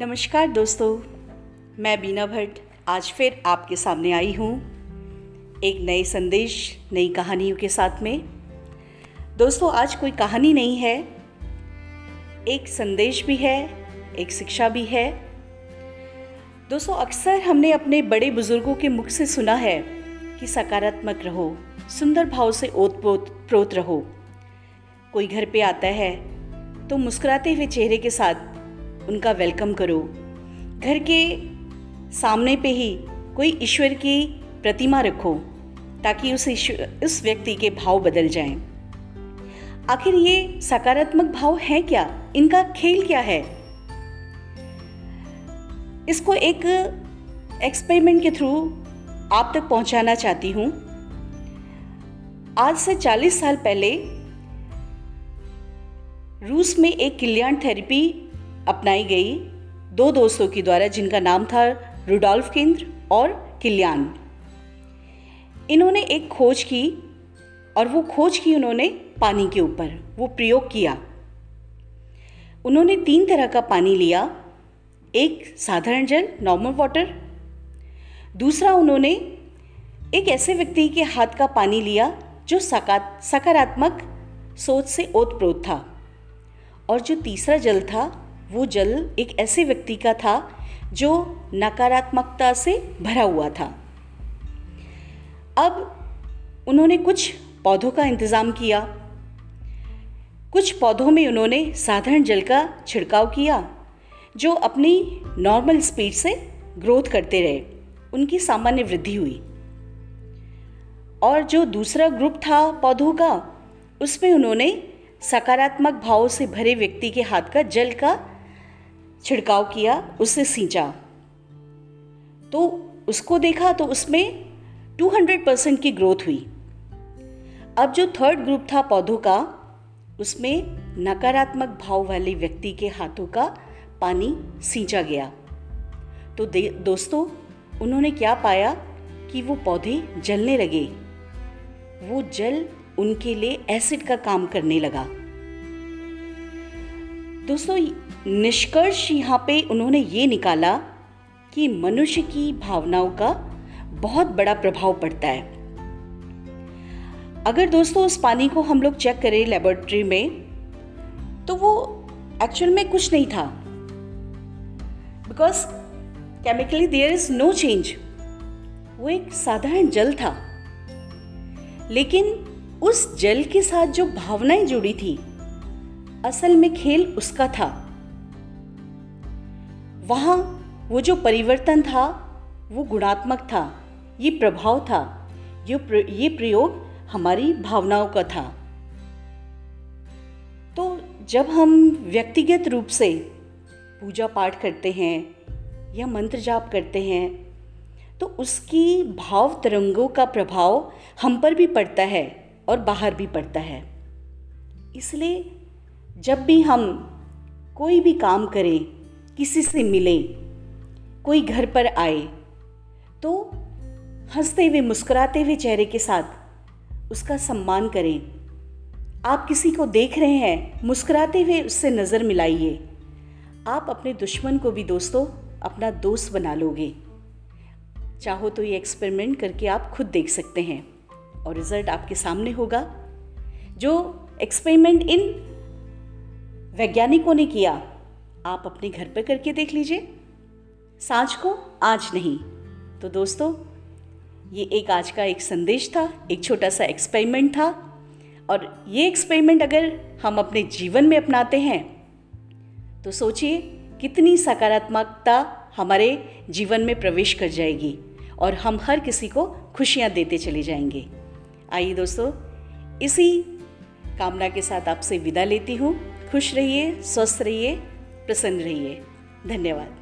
नमस्कार दोस्तों, मैं बीना भट्ट आज फिर आपके सामने आई हूँ एक नए संदेश, नई कहानियों के साथ में। दोस्तों, आज कोई कहानी नहीं है, एक संदेश भी है, एक शिक्षा भी है। दोस्तों, अक्सर हमने अपने बड़े बुज़ुर्गों के मुख से सुना है कि सकारात्मक रहो, सुंदर भाव से ओत प्रोत रहो। कोई घर पे आता है तो मुस्कुराते हुए चेहरे के साथ उनका वेलकम करो। घर के सामने पे ही कोई ईश्वर की प्रतिमा रखो, ताकि उस उस व्यक्ति के भाव बदल जाएँ। आखिर ये सकारात्मक भाव है क्या? इनका खेल क्या है? इसको एक एक्सपेरिमेंट के थ्रू आप तक पहुंचाना चाहती हूँ। आज से 40 साल पहले रूस में एक कल्याण थेरेपी अपनाई गई दो दोस्तों के द्वारा, जिनका नाम था रुडोल्फ केंद्र और किल्यान। इन्होंने एक खोज की और वो खोज की उन्होंने पानी के ऊपर। वो प्रयोग किया। उन्होंने तीन तरह का पानी लिया। एक साधारण जल नॉर्मल वाटर दूसरा उन्होंने एक ऐसे व्यक्ति के हाथ का पानी लिया, जो सकारात्मक सोच से ओतप्रोत था और जो तीसरा जल था वो जल एक ऐसे व्यक्ति का था जो नकारात्मकता से भरा हुआ था। अब उन्होंने कुछ पौधों का इंतज़ाम किया। कुछ पौधों में उन्होंने साधारण जल का छिड़काव किया, जो अपनी नॉर्मल स्पीड से ग्रोथ करते रहे। उनकी सामान्य वृद्धि हुई। और जो दूसरा ग्रुप था पौधों का, उसमें उन्होंने सकारात्मक भाव से भरे व्यक्ति के हाथ का जल का छिड़काव किया, उससे सींचा। तो उसको देखा तो उसमें 200 परसेंट की ग्रोथ हुई। अब जो थर्ड ग्रुप था पौधों का, उसमें नकारात्मक भाव वाले व्यक्ति के हाथों का पानी सींचा गया। तो दोस्तों, उन्होंने क्या पाया कि वो पौधे जलने लगे। वो जल उनके लिए एसिड का काम करने लगा। दोस्तों निष्कर्ष यहाँ पे उन्होंने ये निकाला कि मनुष्य की भावनाओं का बहुत बड़ा प्रभाव पड़ता है। अगर दोस्तों उस पानी को हम लोग चेक करें लेबोरेटरी में तो वो एक्चुअल में कुछ नहीं था। Because chemically there is no change वो एक साधारण जल था। लेकिन उस जल के साथ जो भावनाएँ जुड़ी थी, असल में खेल उसका था। वहाँ वो जो परिवर्तन था वो गुणात्मक था ये प्रभाव था ये प्र, ये प्रयोग हमारी भावनाओं का था। तो जब हम व्यक्तिगत रूप से पूजा पाठ करते हैं या मंत्र जाप करते हैं तो उसकी भाव तरंगों का प्रभाव हम पर भी पड़ता है और बाहर भी पड़ता है। इसलिए जब भी हम कोई भी काम करें किसी से मिले, कोई घर पर आए तो हँसते हुए, मुस्कुराते हुए चेहरे के साथ उसका सम्मान करें। आप किसी को देख रहे हैं, मुस्कुराते हुए उससे नज़र मिलाइए। आप अपने दुश्मन को भी दोस्तों, अपना दोस्त बना लोगे। चाहो तो ये एक्सपेरिमेंट करके आप खुद देख सकते हैं और रिज़ल्ट आपके सामने होगा। जो एक्सपेरिमेंट इन वैज्ञानिकों ने किया आप अपने घर पर करके देख लीजिए। साँझ को, आज नहीं। तो दोस्तों, ये एक आज का एक संदेश था, एक छोटा सा एक्सपेरिमेंट था। और ये एक्सपेरिमेंट अगर हम अपने जीवन में अपनाते हैं तो सोचिए कितनी सकारात्मकता हमारे जीवन में प्रवेश कर जाएगी और हम हर किसी को खुशियाँ देते चले जाएँगे। आइए दोस्तों, इसी कामना के साथ आपसे विदा लेती हूँ। खुश रहिए, स्वस्थ रहिए। प्रसन्न रहिए। धन्यवाद।